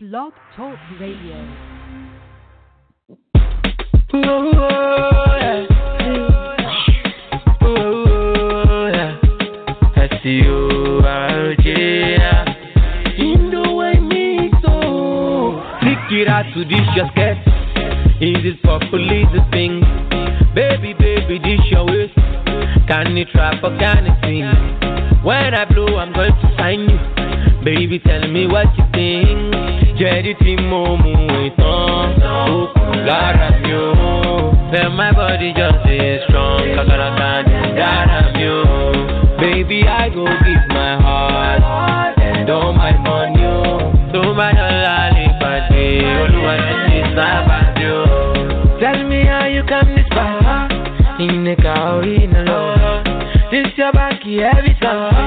Blog Talk Radio. Ooh, to this your skirt. Is it police the thing? Baby, baby, this your waist. Can you trap or can you sing? When I blow, I'm going to sign you. Baby, tell me what you think. Jẹ́rí tí mo mú ìtàn, kù lára mi o. Then my body just is strong, kakaraka ní dára mi o. Baby, I go give my heart and all my money o. Tó bá dọ̀la lè pàdé, olúwa ló ti sábà dé o. Tell me how you come this far, ìnìkà orí iná lọ. This your back every time.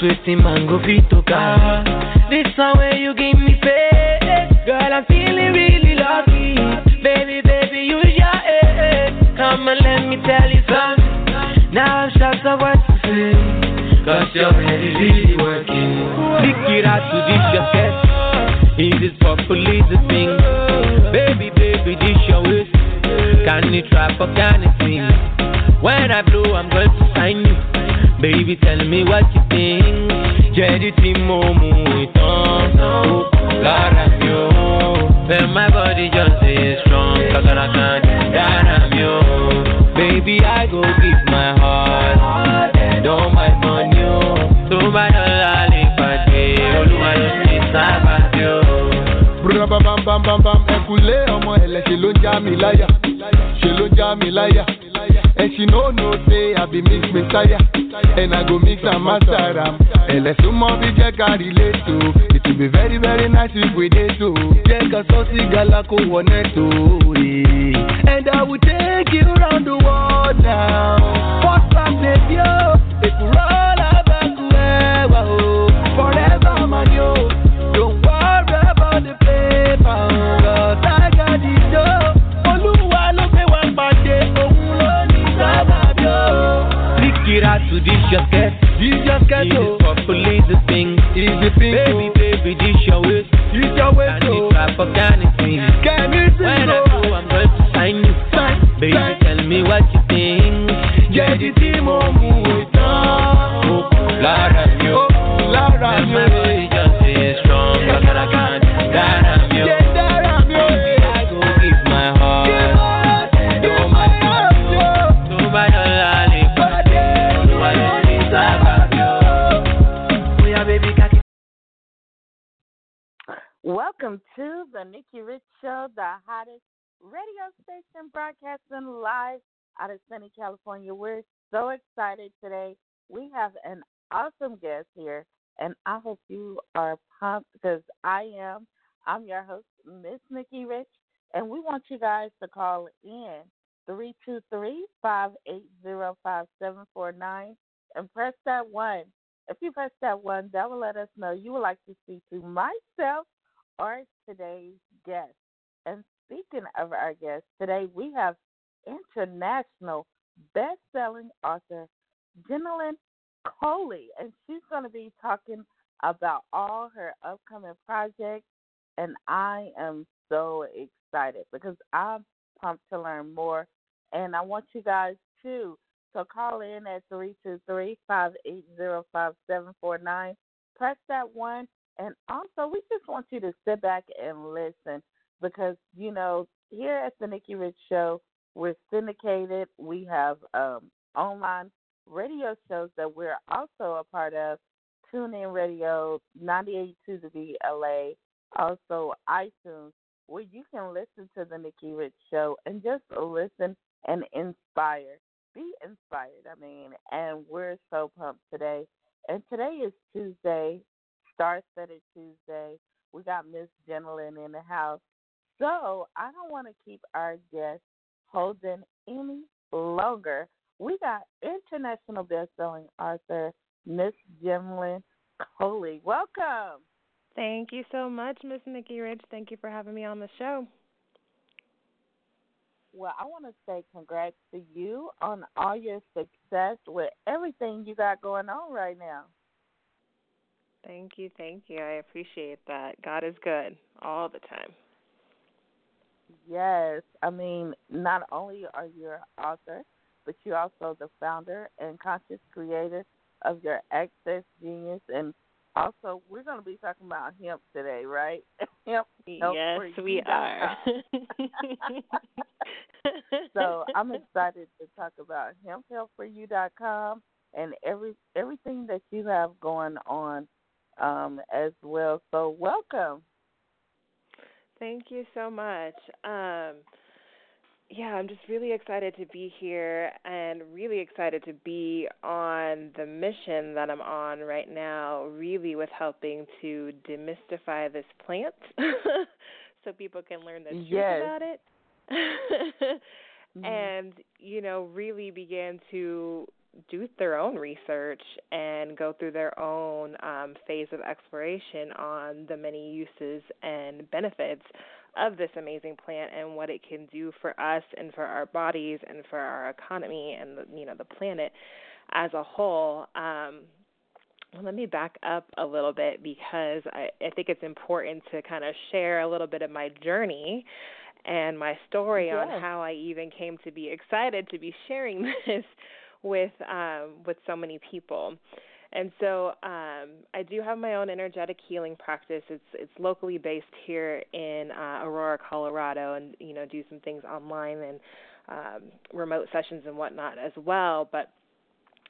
Waiting mango fit to car. This one where you give me faith. Girl, I'm feeling really lucky. Baby, baby, you your eh. Come and let me tell you something. Now I'm shocked of what to say. Cause you're really, really working. Pick it out to this your skirt. Is it for police the thing? Baby, baby, this your waist. Can you trap or can you sing? When I blow, I'm you. Baby, tell me what you think. Jẹ́rí tí mo mú ìtàn, ó lára mi o. Then my body just is strong, kakaraka ní dára mi o. Baby, I go give my heart my money o. Tó bá dọ̀la lè pàdé, olúwa ló ti sábà dé bam bam ẹ̀kúlé ọmọ ẹlẹ́ṣẹ̀ ló ń já mi láyà. Ṣé ló ń já mi láyà? And she no know say I be And I go mix and master am. Ẹlẹ́sùn mọ́ bí jẹ́ ká relate to. It will be very very nice if we dey so Jẹ́ ká sọ sí gala kó wọ nẹ́tò And I will take you round the world now and I hope you are pumped because I am. I'm your host, Miss Nikki Rich, and we want you guys to call in 323-580-5749 and press that one. If you press that one, that will let us know you would like to speak to myself or today's guest. And speaking of our guest, today we have international best-selling author Jennilynne Coley, and she's going to be talking about all her upcoming projects. And I am so excited because I'm pumped to learn more. And I want you guys too. So call in at 323-580-5749. Press that one. And also, we just want you to sit back and listen because, you know, here at the Nikki Rich Show, we're syndicated. We have um, online radio shows that we're also a part of. TuneIn Radio, 98.2 The V LA, also iTunes, where you can listen to the Nikki Rich Show and just listen and inspire. Be inspired, I mean, and we're so pumped today. And today is Tuesday, Star Studded Tuesday. We got Miss Jennilynne in the house. So I don't want to keep our guests holding any longer. We got international best-selling author Miss Jennilynne Coley. Welcome. Thank you so much, Miss Nikki Rich. Thank you for having me on the show. Well, I want to say congrats to you on all your success with everything you got going on right now. Thank you, thank you. I appreciate that. God is good all the time. Yes, I mean, not only are you an author, but you're also the founder and conscious creator of your Access Genius. And also, we're going to be talking about hemp today, right? hemp. Yes, we are. so I'm excited to talk about hemphealthforyou.com and every everything that you have going on um, as well. So welcome. Thank you so much. Um, yeah, I'm just really excited to be here and really excited to be on the mission that I'm on right now, really with helping to demystify this plant so people can learn the truth yes. about it. mm-hmm. And, you know, really begin to do their own research and go through their own um, phase of exploration on the many uses and benefits of this amazing plant and what it can do for us and for our bodies and for our economy and the, you know the planet as a whole. Um, well, let me back up a little bit because I, I think it's important to kind of share a little bit of my journey and my story yes. on how I even came to be excited to be sharing this with um, with so many people. And so um, I do have my own energetic healing practice. It's it's locally based here in uh, Aurora, Colorado, and you know do some things online and um, remote sessions and whatnot as well. But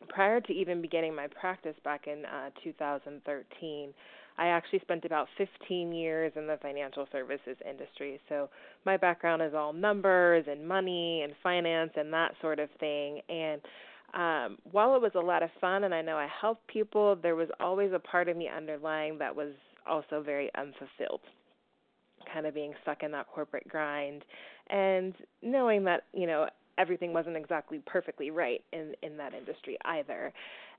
prior to even beginning my practice back in uh, 2013, I actually spent about 15 years in the financial services industry. So my background is all numbers and money and finance and that sort of thing. And um, while it was a lot of fun and I know I helped people, there was always a part of me underlying that was also very unfulfilled. Kind of being stuck in that corporate grind and knowing that, you know, everything wasn't exactly perfectly right in in that industry either.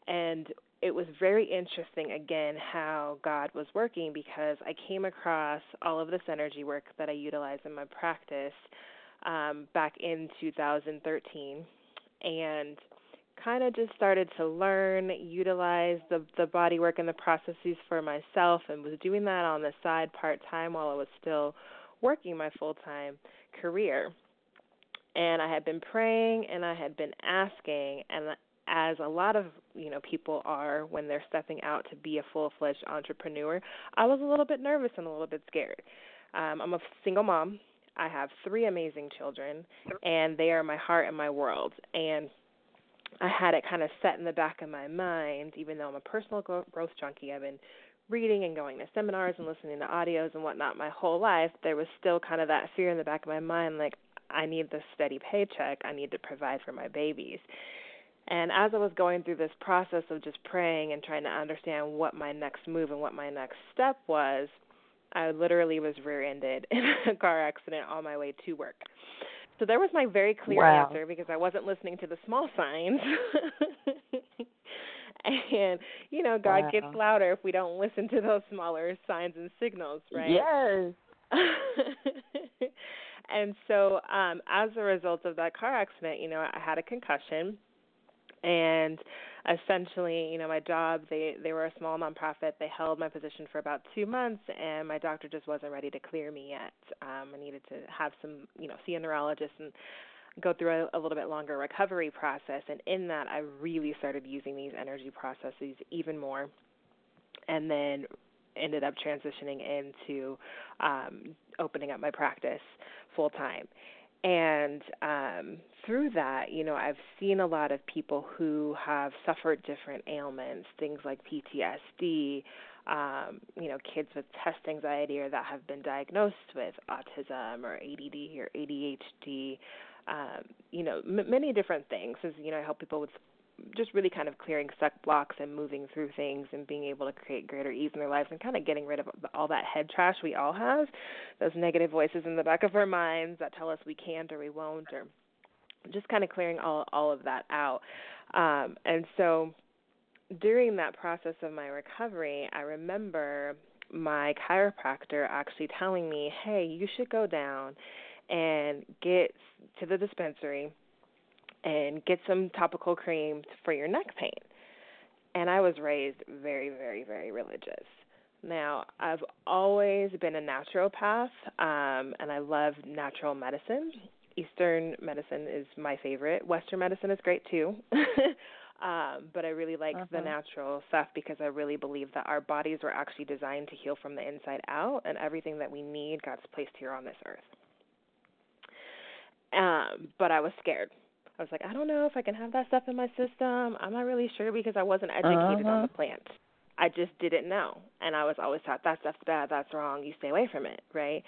And it was very interesting again how God was working because I came across all of this energy work that I utilize in my practice um, back in 2013 and kind of just started to learn, utilize the the body work and the processes for myself, and was doing that on the side part time while I was still working my full time career. And I had been praying and I had been asking, and as a lot of you know people are when they're stepping out to be a full fledged entrepreneur, I was a little bit nervous and a little bit scared. Um, I'm a single mom. I have three amazing children, and they are my heart and my world. And I had it kind of set in the back of my mind, even though I'm a personal growth junkie. I've been reading and going to seminars and listening to audios and whatnot my whole life. There was still kind of that fear in the back of my mind, like I need this steady paycheck. I need to provide for my babies. And as I was going through this process of just praying and trying to understand what my next move and what my next step was, I literally was rear-ended in a car accident on my way to work. So there was my very clear wow. answer because I wasn't listening to the small signs. and you know, God wow. gets louder if we don't listen to those smaller signs and signals, right? Yes. and so, um, as a result of that car accident, you know, I had a concussion and essentially, you know, my job they they were a small nonprofit. They held my position for about two months, and my doctor just wasn't ready to clear me yet. Um, I needed to have some, you know, see a neurologist and go through a, a little bit longer recovery process. And in that, I really started using these energy processes even more, and then ended up transitioning into um, opening up my practice full time. And um, through that, you know, I've seen a lot of people who have suffered different ailments, things like PTSD, um, you know, kids with test anxiety or that have been diagnosed with autism or ADD or ADHD, um, you know, m- many different things. As you know, I help people with just really kind of clearing stuck blocks and moving through things and being able to create greater ease in their lives and kind of getting rid of all that head trash we all have, those negative voices in the back of our minds that tell us we can't or we won't or just kind of clearing all all of that out. Um, and so during that process of my recovery, I remember my chiropractor actually telling me, "Hey, you should go down and get to the dispensary and get some topical cream for your neck pain. and I was raised very, very, very religious. Now, I've always been a naturopath, um, and I love natural medicine. Eastern medicine is my favorite. Western medicine is great too. um, but I really like uh-huh. the natural stuff because I really believe that our bodies were actually designed to heal from the inside out, and everything that we need God's placed here on this earth. Um, but I was scared. I was like, I don't know if I can have that stuff in my system. I'm not really sure because I wasn't educated uh-huh. on the plant. I just didn't know, and I was always taught that stuff's bad, that's wrong, you stay away from it, right?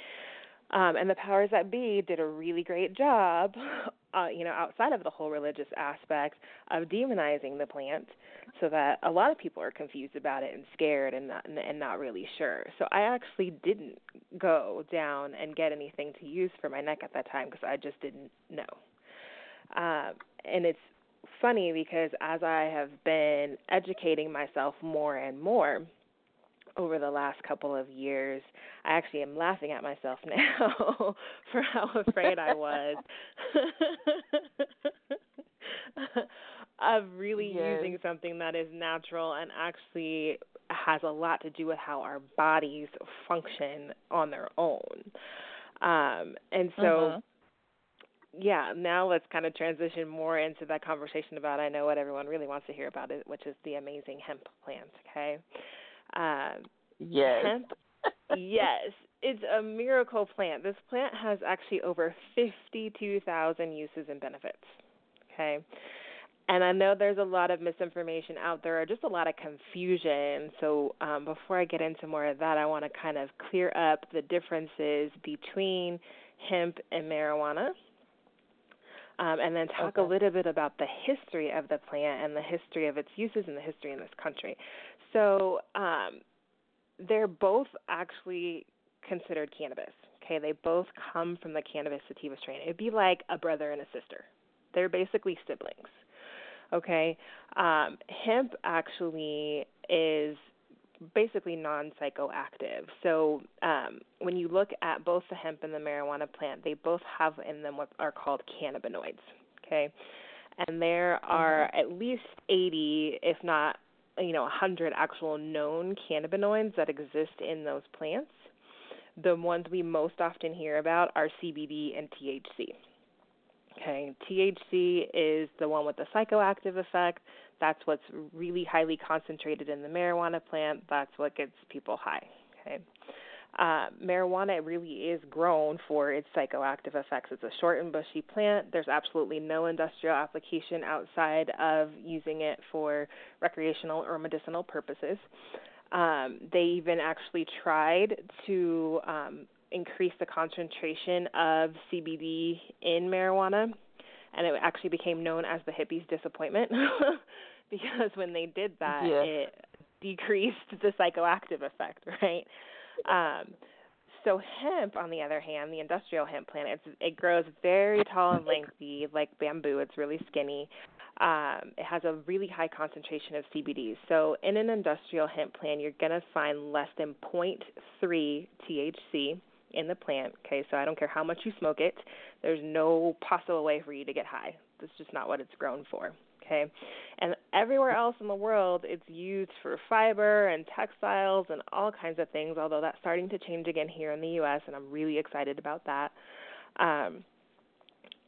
Um, and the powers that be did a really great job, uh, you know, outside of the whole religious aspect of demonizing the plant, so that a lot of people are confused about it and scared and not and not really sure. So I actually didn't go down and get anything to use for my neck at that time because I just didn't know. Um, and it's funny because as I have been educating myself more and more over the last couple of years, I actually am laughing at myself now for how afraid I was of really yes. using something that is natural and actually has a lot to do with how our bodies function on their own. Um, and so uh-huh yeah, now let's kind of transition more into that conversation about I know what everyone really wants to hear about it, which is the amazing hemp plant. Okay. Um, yes. Hemp. yes, it's a miracle plant. This plant has actually over fifty-two thousand uses and benefits. Okay. And I know there's a lot of misinformation out there, or just a lot of confusion. So um, before I get into more of that, I want to kind of clear up the differences between hemp and marijuana um, and then talk okay. a little bit about the history of the plant and the history of its uses and the history in this country. So um, they're both actually considered cannabis. Okay, they both come from the cannabis sativa strain. It'd be like a brother and a sister. They're basically siblings. Okay, um, hemp actually is basically non psychoactive. So um, when you look at both the hemp and the marijuana plant, they both have in them what are called cannabinoids. Okay, and there are mm-hmm. at least 80, if not you know 100 actual known cannabinoids that exist in those plants. The ones we most often hear about are CBD and THC. Okay, THC is the one with the psychoactive effect. That's what's really highly concentrated in the marijuana plant. That's what gets people high. Okay. Uh, marijuana really is grown for its psychoactive effects. It's a short and bushy plant. There's absolutely no industrial application outside of using it for recreational or medicinal purposes. Um, they even actually tried to um, increase the concentration of CBD in marijuana, and it actually became known as the hippies' disappointment because when they did that, yeah. it decreased the psychoactive effect, right? Um, so hemp, on the other hand, the industrial hemp plant, it's, it grows very tall and lengthy, like bamboo. It's really skinny. Um, it has a really high concentration of CBD. So in an industrial hemp plant, you're going to find less than 0.3 THC in the plant. Okay, so I don't care how much you smoke it, there's no possible way for you to get high. That's just not what it's grown for. Okay, and everywhere else in the world, it's used for fiber and textiles and all kinds of things. Although that's starting to change again here in the U.S., and I'm really excited about that. Um,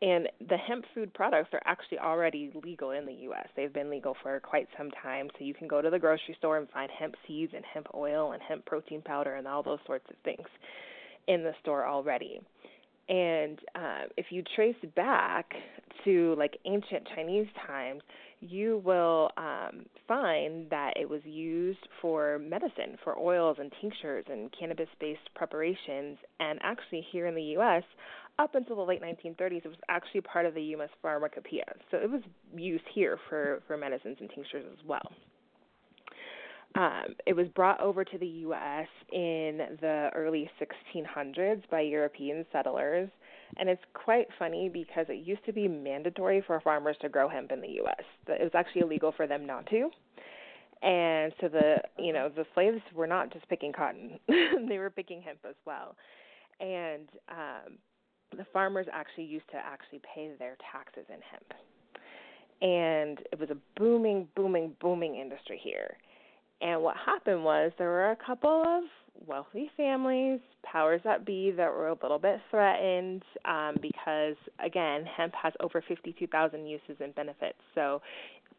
and the hemp food products are actually already legal in the U.S. They've been legal for quite some time. So you can go to the grocery store and find hemp seeds and hemp oil and hemp protein powder and all those sorts of things in the store already. And uh, if you trace back to like ancient Chinese times, you will um, find that it was used for medicine, for oils and tinctures and cannabis based preparations. And actually, here in the U.S., up until the late 1930s, it was actually part of the U.S. Pharmacopoeia. So it was used here for, for medicines and tinctures as well. Um, it was brought over to the U.S. in the early 1600s by European settlers, and it's quite funny because it used to be mandatory for farmers to grow hemp in the U.S. It was actually illegal for them not to, and so the you know the slaves were not just picking cotton; they were picking hemp as well, and um, the farmers actually used to actually pay their taxes in hemp and it was a booming, booming, booming industry here. And what happened was there were a couple of wealthy families, powers that be, that were a little bit threatened um, because, again, hemp has over 52,000 uses and benefits. So,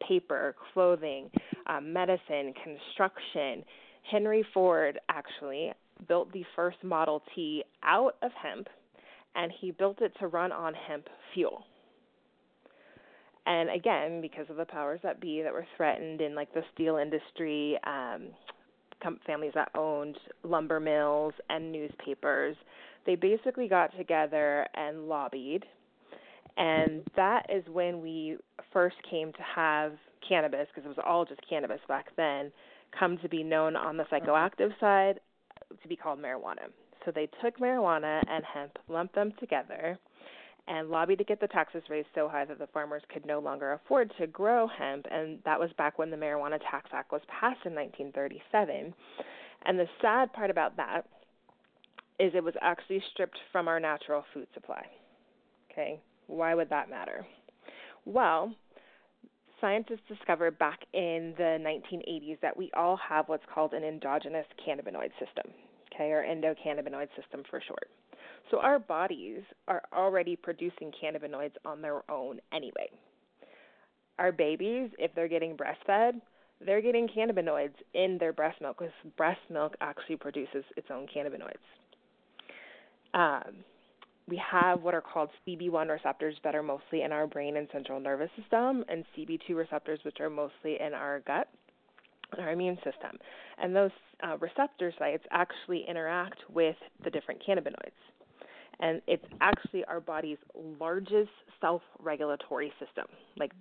paper, clothing, um, medicine, construction. Henry Ford actually built the first Model T out of hemp, and he built it to run on hemp fuel. And again, because of the powers that be that were threatened in like the steel industry, um, com- families that owned lumber mills and newspapers, they basically got together and lobbied. And that is when we first came to have cannabis, because it was all just cannabis back then, come to be known on the psychoactive side to be called marijuana. So they took marijuana and hemp, lumped them together, and lobbied to get the taxes raised so high that the farmers could no longer afford to grow hemp. And that was back when the Marijuana Tax Act was passed in 1937. And the sad part about that is it was actually stripped from our natural food supply. Okay, why would that matter? Well, scientists discovered back in the 1980s that we all have what's called an endogenous cannabinoid system, okay, or endocannabinoid system for short. So our bodies are already producing cannabinoids on their own anyway. Our babies, if they're getting breastfed, they're getting cannabinoids in their breast milk because breast milk actually produces its own cannabinoids. Um, we have what are called CB1 receptors that are mostly in our brain and central nervous system, and CB2 receptors, which are mostly in our gut and our immune system. And those uh, receptor sites actually interact with the different cannabinoids and it's actually our body's largest self regulatory system. Like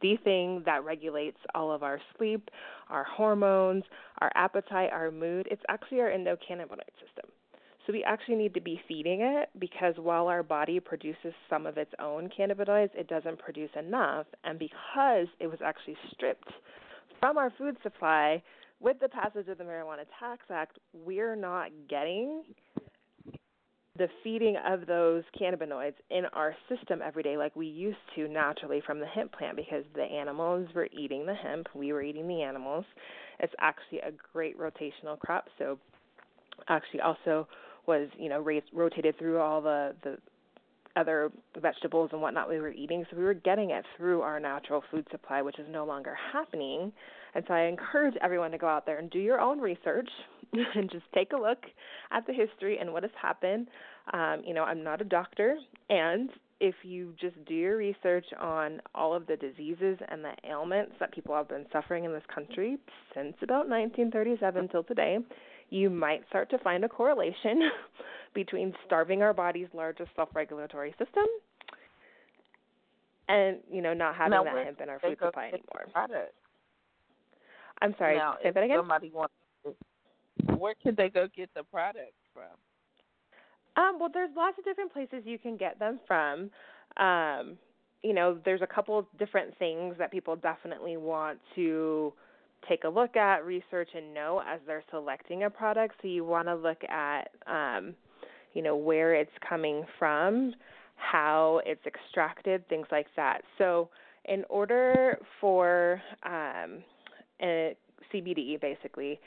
the thing that regulates all of our sleep, our hormones, our appetite, our mood, it's actually our endocannabinoid system. So we actually need to be feeding it because while our body produces some of its own cannabinoids, it doesn't produce enough. And because it was actually stripped from our food supply with the passage of the Marijuana Tax Act, we're not getting the feeding of those cannabinoids in our system every day like we used to naturally from the hemp plant because the animals were eating the hemp, we were eating the animals. It's actually a great rotational crop, so actually also was, you know, raised, rotated through all the the other vegetables and whatnot we were eating. So we were getting it through our natural food supply, which is no longer happening. And so I encourage everyone to go out there and do your own research and just take a look at the history and what has happened. Um, you know, I'm not a doctor, and if you just do your research on all of the diseases and the ailments that people have been suffering in this country since about 1937 till today, you might start to find a correlation between starving our body's largest self-regulatory system and you know not having now, that hemp in our food supply anymore. I'm sorry. Now, say that again. Somebody wants where can they go get the product from? Um, well, there's lots of different places you can get them from. Um, you know, there's a couple different things that people definitely want to take a look at, research, and know as they're selecting a product. So you want to look at, um, you know, where it's coming from, how it's extracted, things like that. So in order for um, a CBD, basically,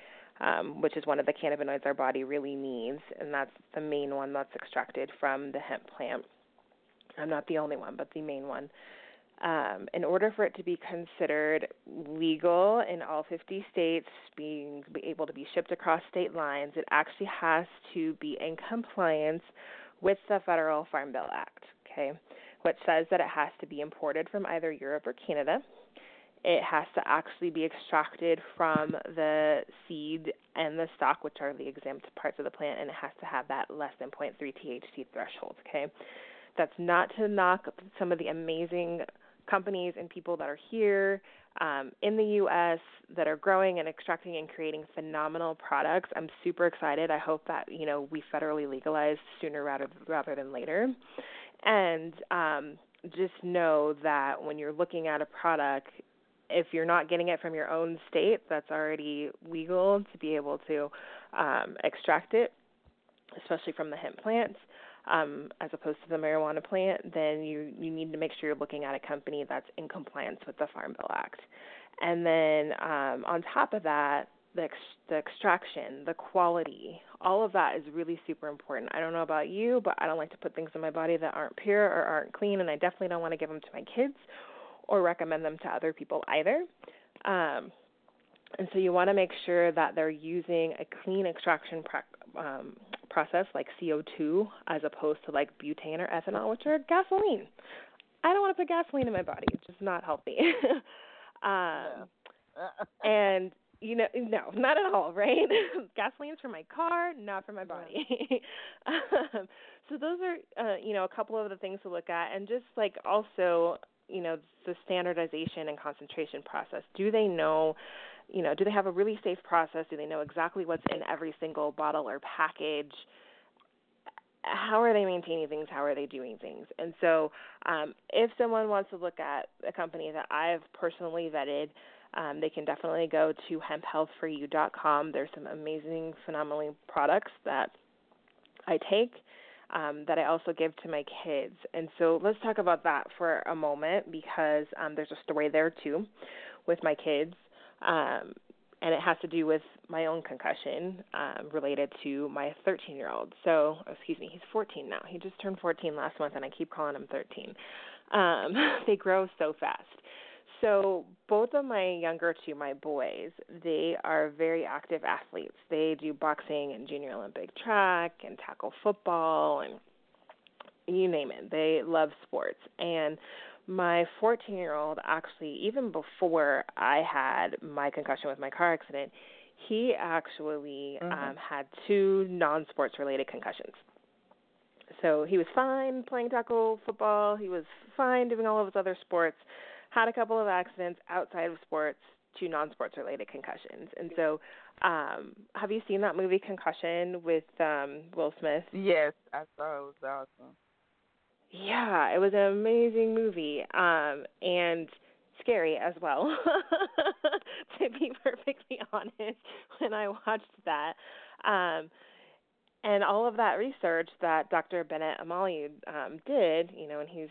um, which is one of the cannabinoids our body really needs, and that's the main one that's extracted from the hemp plant. I'm not the only one, but the main one. Um, in order for it to be considered legal in all 50 states, being be able to be shipped across state lines, it actually has to be in compliance with the Federal Farm Bill Act, okay, which says that it has to be imported from either Europe or Canada it has to actually be extracted from the seed and the stalk, which are the exempt parts of the plant, and it has to have that less than 0.3 THC threshold. Okay, that's not to knock some of the amazing companies and people that are here um, in the U.S. that are growing and extracting and creating phenomenal products. I'm super excited. I hope that you know we federally legalize sooner rather rather than later, and um, just know that when you're looking at a product, if you're not getting it from your own state that's already legal to be able to um, extract it, especially from the hemp plants, um, as opposed to the marijuana plant, then you you need to make sure you're looking at a company that's in compliance with the Farm Bill Act. And then um, on top of that, the ex- the extraction, the quality, all of that is really super important. I don't know about you, but I don't like to put things in my body that aren't pure or aren't clean, and I definitely don't want to give them to my kids or recommend them to other people either. Um, and so you want to make sure that they're using a clean extraction um, process like CO2 as opposed to like butane or ethanol, which are gasoline. I don't want to put gasoline in my body; it's just not healthy. um, and you know, no, not at all, right? Gasoline's for my car, not for my body. um, so those are, uh, you know, a couple of the things to look at, and just like also, you know, the standardization and concentration process. Do they know? You know, do they have a really safe process? Do they know exactly what's in every single bottle or package? how are they maintaining things? How are they doing things? And so, um, if someone wants to look at a company that I've personally vetted, um, they can definitely go to hemphealthforyou.com. There's some amazing, phenomenally products that I take um, that I also give to my kids. And so let's talk about that for a moment because um, there's a story there too with my kids. Um, and it has to do with my own concussion um, related to my 13 year old. So, excuse me, he's 14 now. He just turned 14 last month, and I keep calling him 13. Um, they grow so fast. So both of my younger two, my boys, they are very active athletes. They do boxing and junior Olympic track and tackle football and you name it. They love sports. And my 14 year old actually, even before I had my concussion with my car accident, he actually mm-hmm. um, had two non sports related concussions. So he was fine playing tackle football. He was fine doing all of his other sports had a couple of accidents outside of sports to non-sports related concussions. And so, um, have you seen that movie Concussion with um Will Smith? Yes, I saw it. It was awesome. Yeah, it was an amazing movie. Um and scary as well. to be perfectly honest, when I watched that. Um and all of that research that Dr. Bennett Omalu um, did, you know, and he's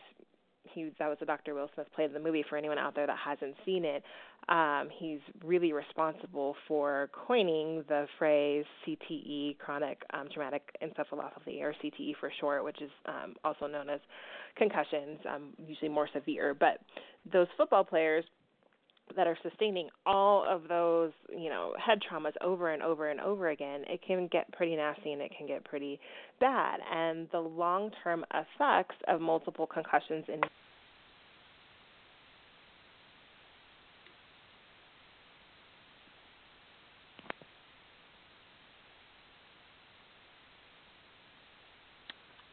he that was the Dr. Will Smith played in the movie. For anyone out there that hasn't seen it, um, he's really responsible for coining the phrase CTE, chronic um, traumatic encephalopathy, or CTE for short, which is um, also known as concussions, um, usually more severe. But those football players that are sustaining all of those, you know, head traumas over and over and over again, it can get pretty nasty and it can get pretty bad. And the long-term effects of multiple concussions in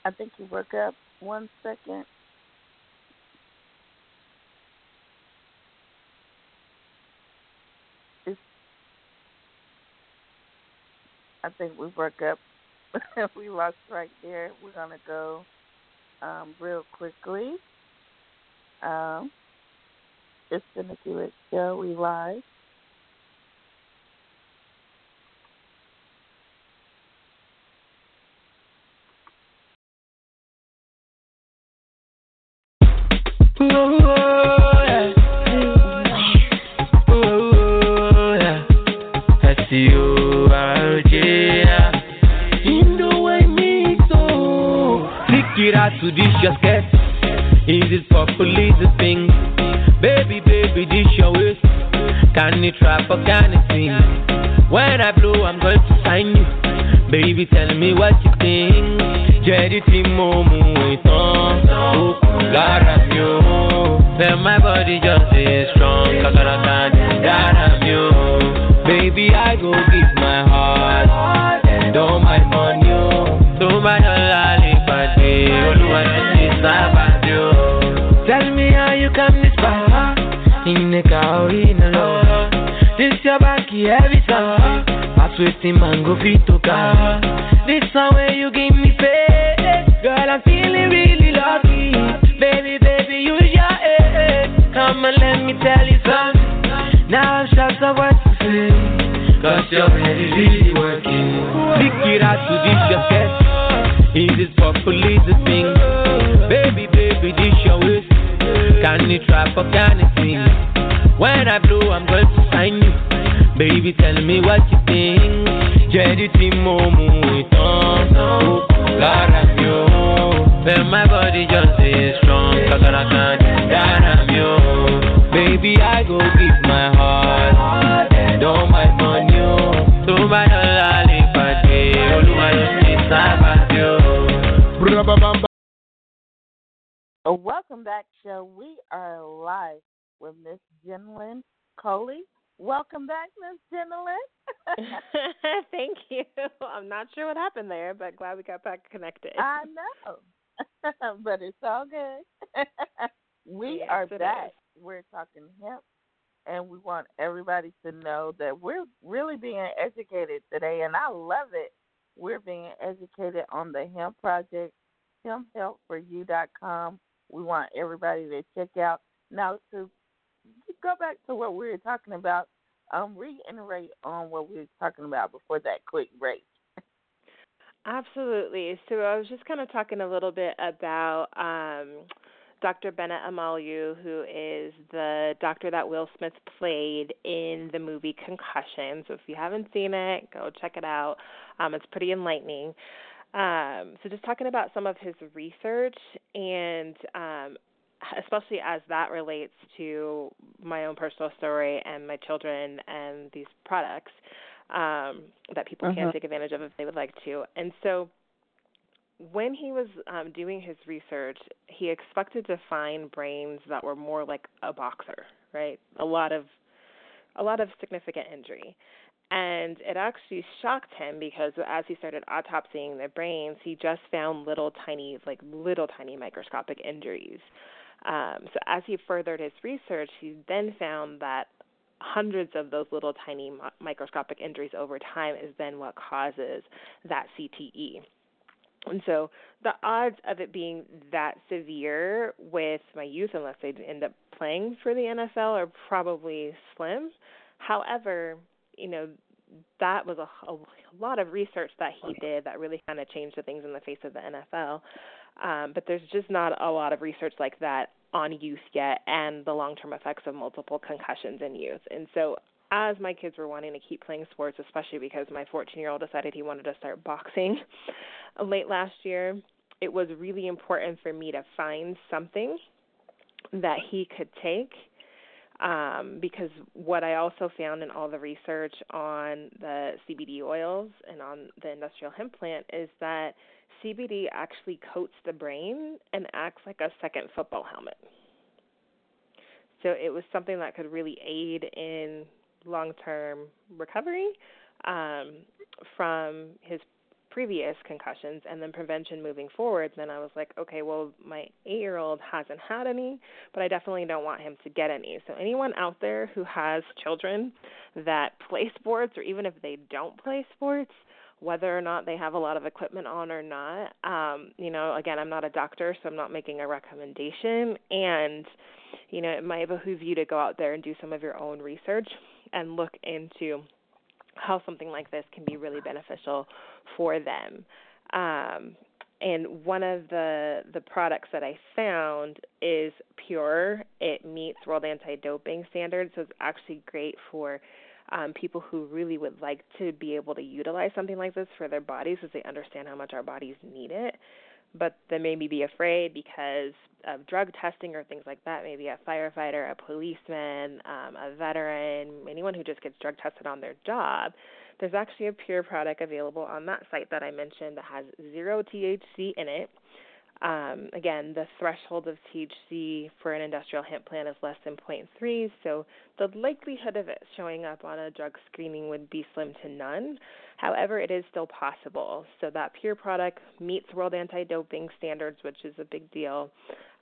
I think you woke up one second. Think we broke up. we lost right there. We're gonna go um, real quickly. Um, it's the Nikki Rich Show. We live. To this your skirt? Is it for police thing? Baby, baby, this your waist. Can you trap or can you sing? When I blow, I'm going to sign you. Baby, tell me what you think. Jerry Timo Muiton. Oh, gotta you. Then my body just is strong. Cause I can't gotta you. Baby, I go The car in love This your back every song I twisting mango feet to car This song where you give me faith. Girl I'm feeling really lucky. Baby, baby, use your head. Come and let me tell you something. Now I'm shocked of what to say. Cause your head is really working. Pick it out to this your best. Is it for police to sing? Baby, baby, this your waist. Can you try for can you sing? When I blow, I'm going to sign you. Baby, tell me what you think. Jẹ́rí tí mo mú ìtàn ó lára mi ó. Then my body just stay strong, kàkàrà kan dára mi ó. Baby, I go give my heart, and all my money ó. Tó bá dọ̀la lè pàdé, olúwa ló ti sábà dé ó. Uh, Welcome back, show. We are live with Miss Jennilynne Coley. Welcome back, Miss Jennilynne. Thank you. I'm not sure what happened there, but glad we got back connected. I know, but it's all good. we Yes, are back. is. We're talking hemp, and we want everybody to know that we're really being educated today, and I love it. We're being educated on the hemp project, hemphelpforyou.com. We want everybody to check out. Now, to go back to what we were talking about, um, reiterate on what we were talking about before that quick break. Absolutely. So I was just kind of talking a little bit about um, Dr. Bennett Omalu, who is the doctor that Will Smith played in the movie Concussion. So if you haven't seen it, go check it out. Um, it's pretty enlightening. Um, so just talking about some of his research and um, especially as that relates to my own personal story and my children and these products um, that people can Mhm. take advantage of if they would like to. And so when he was um, doing his research, he expected to find brains that were more like a boxer, right? A lot of a lot of significant injury. And it actually shocked him because as he started autopsying the brains, he just found little tiny, like little tiny microscopic injuries. Um, so as he furthered his research, he then found that hundreds of those little tiny microscopic injuries over time is then what causes that CTE. And so the odds of it being that severe with my youth, unless they end up playing for the NFL, are probably slim. However, you know, that was a, a lot of research that he did that really kind of changed the things in the face of the NFL. Um, but there's just not a lot of research like that on youth yet and the long term effects of multiple concussions in youth. And so as my kids were wanting to keep playing sports, especially because my 14 year old decided he wanted to start boxing late last year, it was really important for me to find something that he could take. Um, because what I also found in all the research on the CBD oils and on the industrial hemp plant is that CBD actually coats the brain and acts like a second football helmet. So it was something that could really aid in long term recovery um, from his previous concussions and then prevention moving forward, then I was like, okay, well, my eight year old hasn't had any, but I definitely don't want him to get any. So, anyone out there who has children that play sports, or even if they don't play sports, whether or not they have a lot of equipment on or not, um, you know, again, I'm not a doctor, so I'm not making a recommendation. And, you know, it might behoove you to go out there and do some of your own research and look into how something like this can be really beneficial for them. Um, and one of the the products that I found is pure. It meets World Anti-Doping standards, so it's actually great for um, people who really would like to be able to utilize something like this for their bodies, as they understand how much our bodies need it. But they maybe be afraid because of drug testing or things like that. Maybe a firefighter, a policeman, um, a veteran, anyone who just gets drug tested on their job. There's actually a pure product available on that site that I mentioned that has zero THC in it. Um, again, the threshold of THC for an industrial hemp plant is less than 0.3, so the likelihood of it showing up on a drug screening would be slim to none. However, it is still possible. So that pure product meets World Anti-Doping standards, which is a big deal,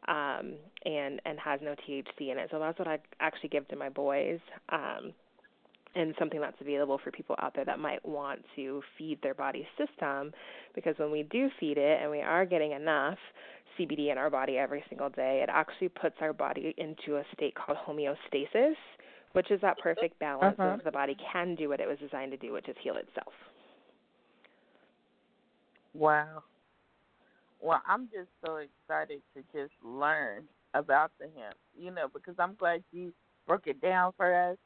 um, and and has no THC in it. So that's what I actually give to my boys. Um, and something that's available for people out there that might want to feed their body system because when we do feed it and we are getting enough CBD in our body every single day, it actually puts our body into a state called homeostasis, which is that perfect balance Uh-huh. of the body can do what it was designed to do, which is heal itself. Wow. Well, I'm just so excited to just learn about the hemp, you know, because I'm glad you broke it down for us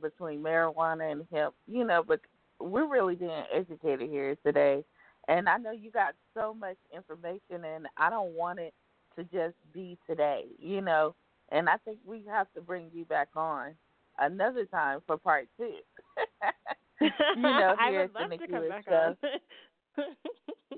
between marijuana and hemp, you know, but we're really being educated here today. And I know you got so much information and I don't want it to just be today, you know. And I think we have to bring you back on another time for part two. you know, here at the Nikki come back Show.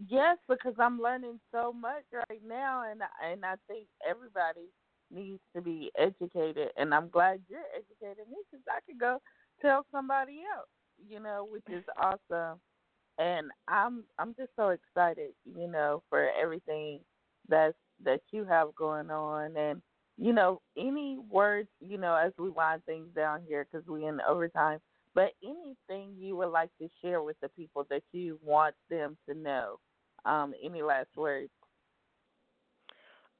yes, because I'm learning so much right now, and and I think everybody needs to be educated, and I'm glad you're educating me because I could go tell somebody else, you know, which is awesome. And I'm I'm just so excited, you know, for everything that's that you have going on, and you know, any words, you know, as we wind things down here because we in overtime. But anything you would like to share with the people that you want them to know? Um, any last words?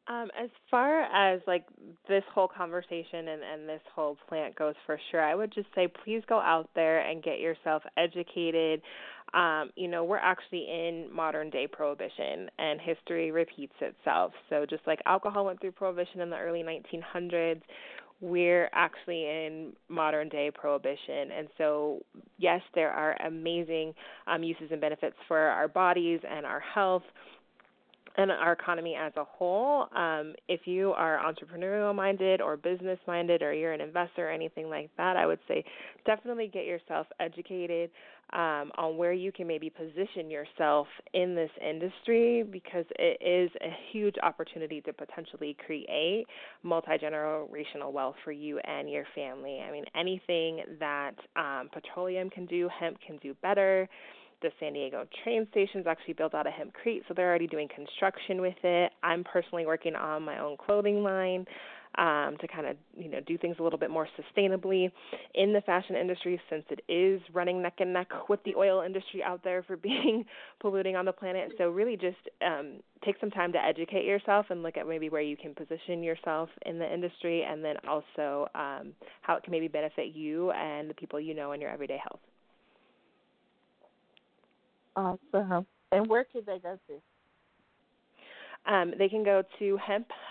Um, as far as like this whole conversation and, and this whole plant goes for sure, I would just say please go out there and get yourself educated. Um, you know, we're actually in modern day prohibition and history repeats itself. So just like alcohol went through prohibition in the early 1900s, we're actually in modern day prohibition. And so, yes, there are amazing um, uses and benefits for our bodies and our health and our economy as a whole. Um, if you are entrepreneurial minded or business minded or you're an investor or anything like that, I would say definitely get yourself educated um, on where you can maybe position yourself in this industry because it is a huge opportunity to potentially create multi generational wealth for you and your family. I mean, anything that um, petroleum can do, hemp can do better the San Diego train station is actually built out of hempcrete, so they're already doing construction with it. I'm personally working on my own clothing line um, to kind of you know do things a little bit more sustainably in the fashion industry, since it is running neck and neck with the oil industry out there for being polluting on the planet. So really, just um, take some time to educate yourself and look at maybe where you can position yourself in the industry, and then also um, how it can maybe benefit you and the people you know in your everyday health. Awesome. And where can they go to? Um, they can go to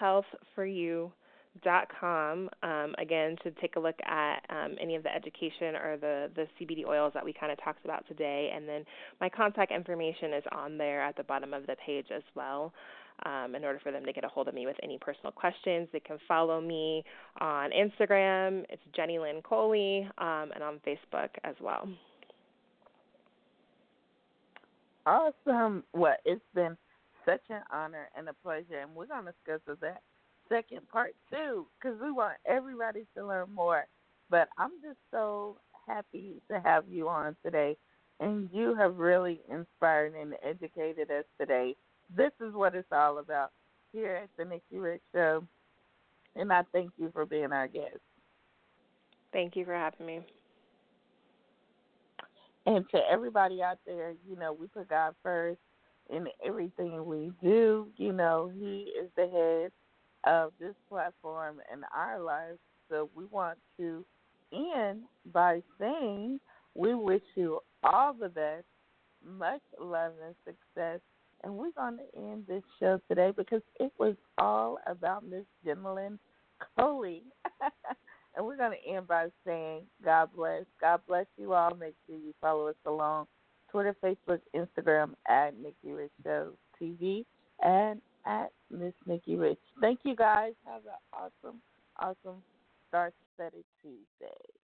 hemphealthforyou.com um, again to take a look at um, any of the education or the, the CBD oils that we kind of talked about today. And then my contact information is on there at the bottom of the page as well. Um, in order for them to get a hold of me with any personal questions, they can follow me on Instagram. It's Jennilynne Coley, um, and on Facebook as well. Awesome. Well, it's been such an honor and a pleasure, and we're going to discuss that second part too because we want everybody to learn more. But I'm just so happy to have you on today, and you have really inspired and educated us today. This is what it's all about here at the Nikki Rich Show, and I thank you for being our guest. Thank you for having me. And to everybody out there, you know, we put God first in everything we do. You know, He is the head of this platform and our lives. So we want to end by saying we wish you all the best, much love and success. And we're going to end this show today because it was all about Miss Jennilynne Coley. And we're going to end by saying, God bless. God bless you all. Make sure you follow us along Twitter, Facebook, Instagram at Nikki Rich Show TV and at Miss Nikki Rich. Thank you guys. Have an awesome, awesome Start Study Tuesday.